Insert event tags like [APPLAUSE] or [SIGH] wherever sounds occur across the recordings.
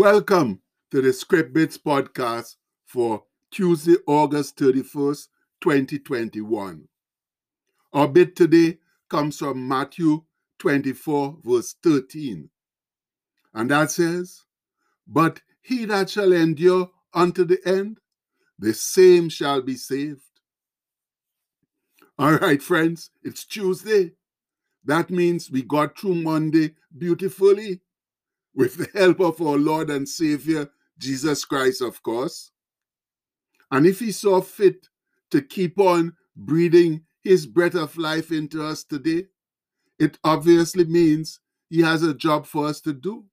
Welcome to the Script Bits podcast for Tuesday, August 31st, 2021. Our bit today comes from Matthew 24, verse 13. And that says, But he that shall endure unto the end, the same shall be saved. All right, friends, it's Tuesday. That means we got through Monday beautifully with the help of our Lord and Savior, Jesus Christ, of course. And if He saw fit to keep on breathing His breath of life into us today, it obviously means He has a job for us to do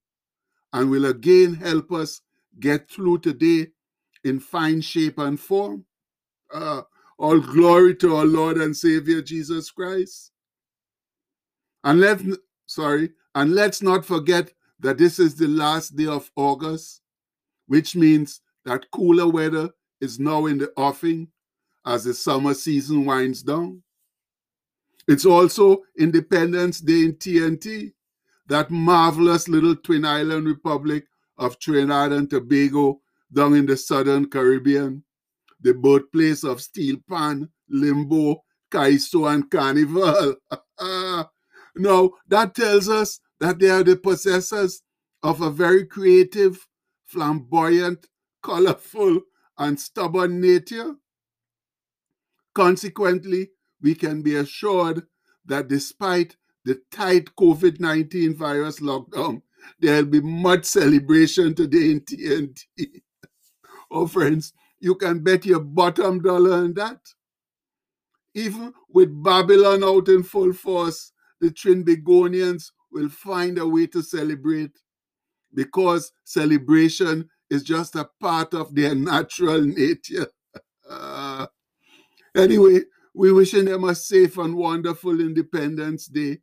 and will again help us get through today in fine shape and form. Uh, all glory to our Lord and Savior Jesus Christ. And let sorry, and let's not forget that this is the last day of August, which means that cooler weather is now in the offing as the summer season winds down. It's also Independence Day in TNT, that marvelous little twin island republic of Trinidad and Tobago down in the southern Caribbean, the birthplace of steel pan, limbo, kaiso, and carnival. [LAUGHS] now, that tells us that they are the possessors of a very creative, flamboyant, [LAUGHS] colorful, and stubborn nature. Consequently, we can be assured that despite the tight COVID 19 virus lockdown, there'll be much celebration today in TNT. [LAUGHS] oh, friends, you can bet your bottom dollar on that. Even with Babylon out in full force, the Trinbagonians will find a way to celebrate because celebration is just a part of their natural nature. [LAUGHS] anyway, we wishing them a safe and wonderful Independence Day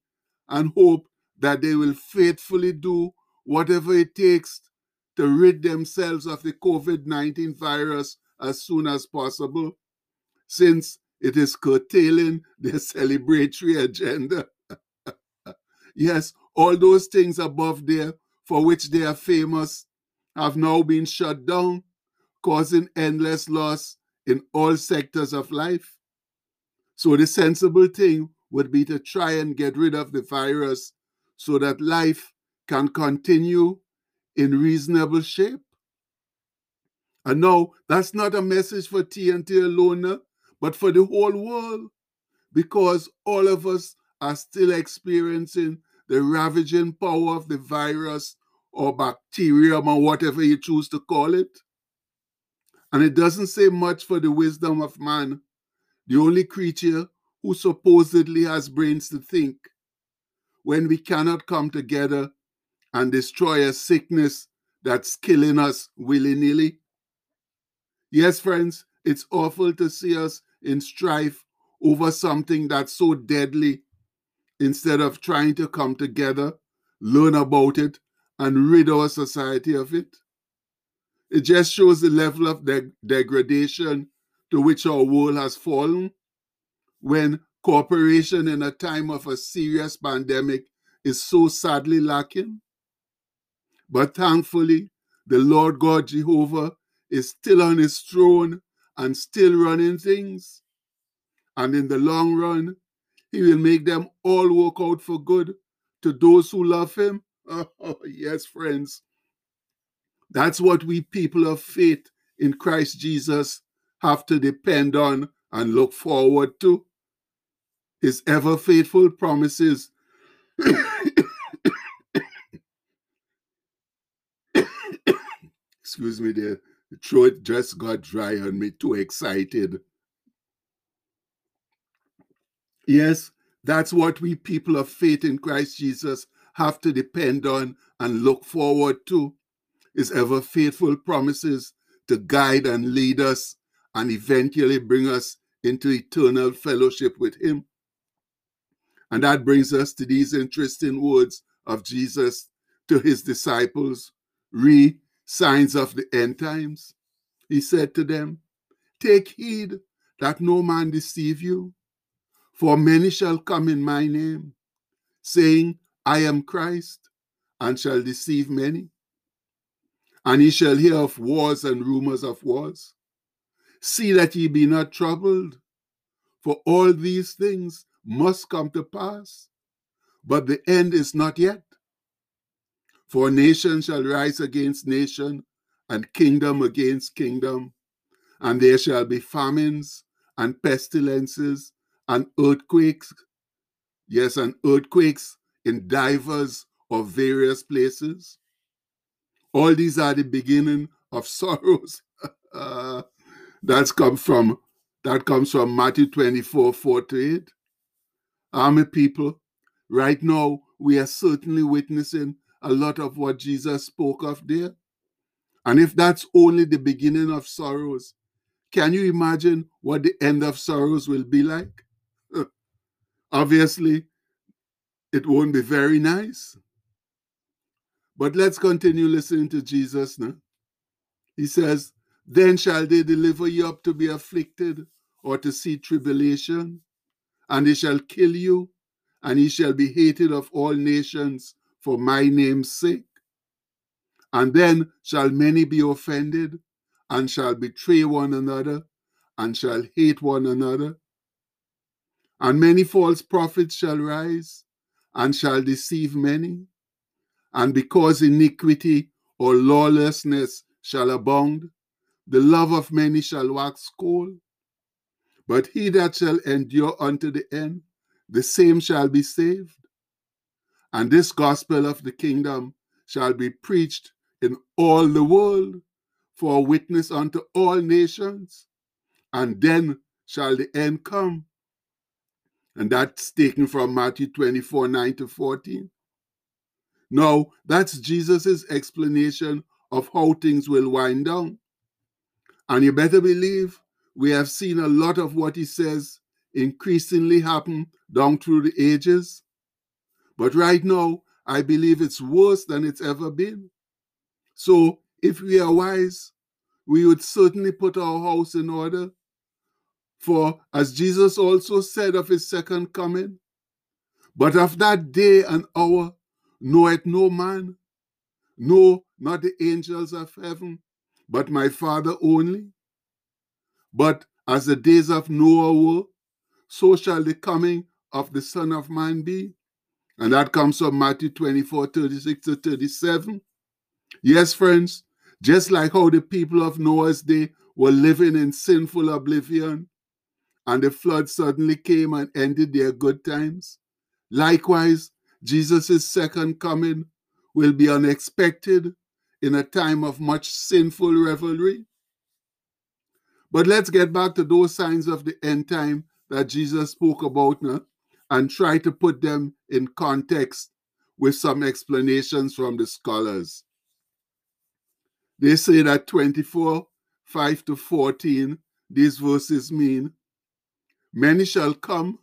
and hope that they will faithfully do whatever it takes to rid themselves of the COVID 19 virus as soon as possible, since it is curtailing their [LAUGHS] celebratory agenda. Yes, all those things above there for which they are famous have now been shut down, causing endless loss in all sectors of life. So the sensible thing would be to try and get rid of the virus so that life can continue in reasonable shape. And no, that's not a message for TNT alone, but for the whole world, because all of us are still experiencing the ravaging power of the virus or bacterium or whatever you choose to call it. And it doesn't say much for the wisdom of man, the only creature who supposedly has brains to think, when we cannot come together and destroy a sickness that's killing us willy nilly. Yes, friends, it's awful to see us in strife over something that's so deadly instead of trying to come together, learn about it, and rid our society of it. It just shows the level of de- degradation to which our world has fallen when cooperation in a time of a serious pandemic is so sadly lacking. But thankfully, the Lord God Jehovah is still on his throne and still running things. And in the long run, he will make them all work out for good to those who love him. [LAUGHS] Oh, yes, friends. That's what we people of faith in Christ Jesus have to depend on and look forward to. His ever faithful promises. [COUGHS] Excuse me. The throat just got dry on me, too excited. Yes, that's what we people of faith in Christ Jesus have to depend on and look forward to. His ever faithful promises to guide and lead us and eventually bring us into eternal fellowship with Him. And that brings us to these interesting words of Jesus to His disciples re signs of the end times. He said to them, Take heed that no man deceive you for many shall come in my name, saying, I am Christ, and shall deceive many. and ye shall hear of wars and rumors of wars. See that ye be not troubled, for all these things must come to pass, but the end is not yet. For nation shall rise against nation, and kingdom against kingdom, and there shall be famines and pestilences and earthquakes. Yes, and earthquakes in divers or various places. All these are the beginning of sorrows. uh, [LAUGHS] that's come from that comes from Matthew 24, 4 to 8. Army people, right now we are certainly witnessing a lot of what Jesus spoke of there. And if that's only the beginning of sorrows, can you imagine what the end of sorrows will be like? Obviously, it won't be very nice. But let's continue listening to Jesus now. He says, Then shall they deliver you up to be afflicted or to see tribulation, and they shall kill you, and ye shall be hated of all nations for my name's sake. And then shall many be offended, and shall betray one another, and shall hate one another. And many false prophets shall rise, and shall deceive many. And because iniquity or lawlessness shall abound, the love of many shall wax cold. But he that shall endure unto the end, the same shall be saved. And this gospel of the kingdom shall be preached in all the world for a witness unto all nations, and then shall the end come. And that's taken from Matthew 24 9 to 14. Now, that's Jesus' explanation of how things will wind down. And you better believe we have seen a lot of what he says increasingly happen down through the ages. But right now, I believe it's worse than it's ever been. So, if we are wise, we would certainly put our house in order. For, as Jesus also said of his second coming, but of that day and hour knoweth no man, no, not the angels of heaven, but my Father only. But as the days of Noah were, so shall the coming of the Son of Man be. And that comes from Matthew 24 36 to 37. Yes, friends, just like how the people of Noah's day were living in sinful oblivion, and the flood suddenly came and ended their good times. Likewise, Jesus' second coming will be unexpected in a time of much sinful revelry. But let's get back to those signs of the end time that Jesus spoke about now and try to put them in context with some explanations from the scholars. They say that 24, 5 to 14, these verses mean, Many shall come,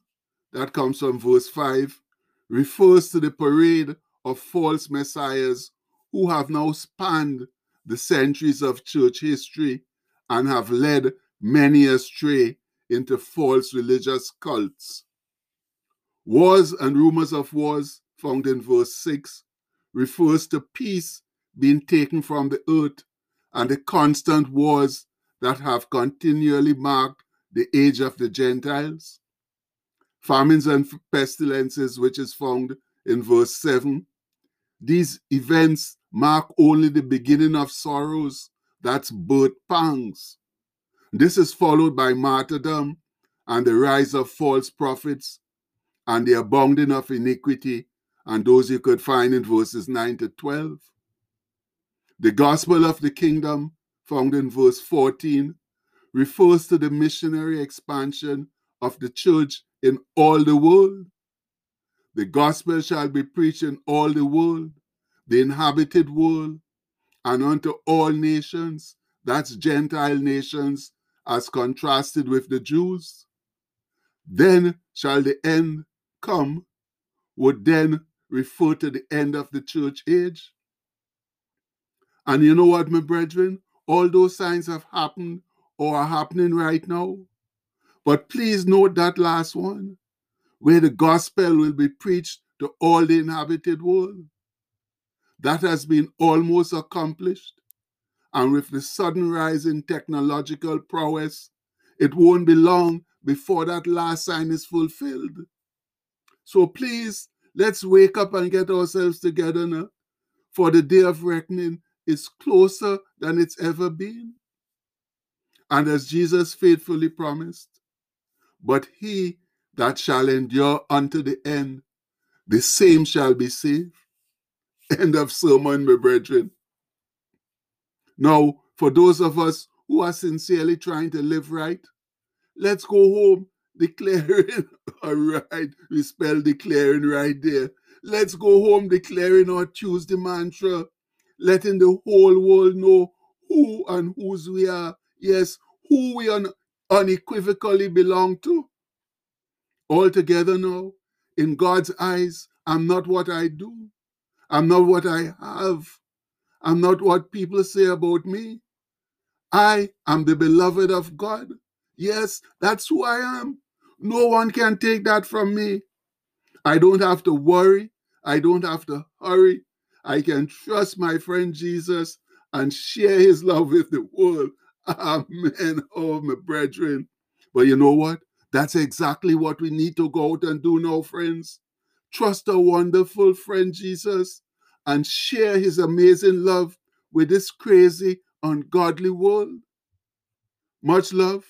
that comes from verse 5, refers to the parade of false messiahs who have now spanned the centuries of church history and have led many astray into false religious cults. Wars and rumors of wars, found in verse 6, refers to peace being taken from the earth and the constant wars that have continually marked the age of the Gentiles. Famines and pestilences, which is found in verse 7. These events mark only the beginning of sorrows, that's birth pangs. This is followed by martyrdom and the rise of false prophets and the abounding of iniquity, and those you could find in verses 9 to 12. The gospel of the kingdom, found in verse 14, refers to the missionary expansion of the church in all the world. The gospel shall be preached in all the world, the inhabited world, and unto all nations, that's Gentile nations, as contrasted with the Jews. Then shall the end come, would then refer to the end of the church age. And you know what, my brethren? All those signs have happened or are happening right now. But please note that last one, where the gospel will be preached to all the inhabited world. That has been almost accomplished. And with the sudden rise in technological prowess, it won't be long before that last sign is fulfilled. So please, let's wake up and get ourselves together now, for the day of reckoning is closer than it's ever been. And as Jesus faithfully promised, but he that shall endure unto the end, the same shall be saved. [LAUGHS] End of sermon, my brethren. Now, for those of us who are sincerely trying to live right, let's go home [LAUGHS] declaring. All right, we spell declaring right there. Let's go home declaring our Tuesday mantra, letting the whole world know who and whose we are. Yes, who we un- unequivocally belong to. Altogether no. in God's eyes, I'm not what I do. I'm not what I have. I'm not what people say about me. I am the beloved of God. Yes, that's who I am. No one can take that from me. I don't have to worry. I don't have to hurry. I can trust my friend Jesus and share his love with the world. [LAUGHS] Amen. Oh, my brethren. But you know what? That's exactly what we need to go out and do now, friends. Trust a wonderful friend Jesus and share his amazing love with this crazy, ungodly world. Much love.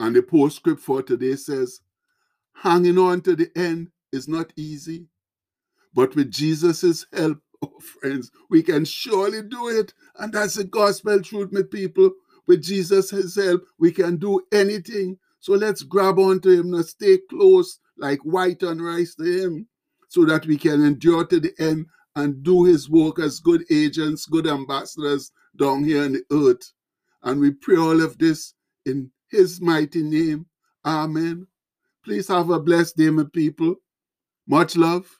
And the postscript for today says, hanging on to the end is not easy, but with Jesus' help, [LAUGHS] friends, we can surely do it. And that's the gospel truth, my people. With Jesus' help, we can do anything. So let's grab onto him and stay close like white on rice to him so that we can endure to the end and do his work as good agents, good ambassadors down here on the earth. And we pray all of this in his mighty name. Amen. Please have a blessed day, my people. Much love.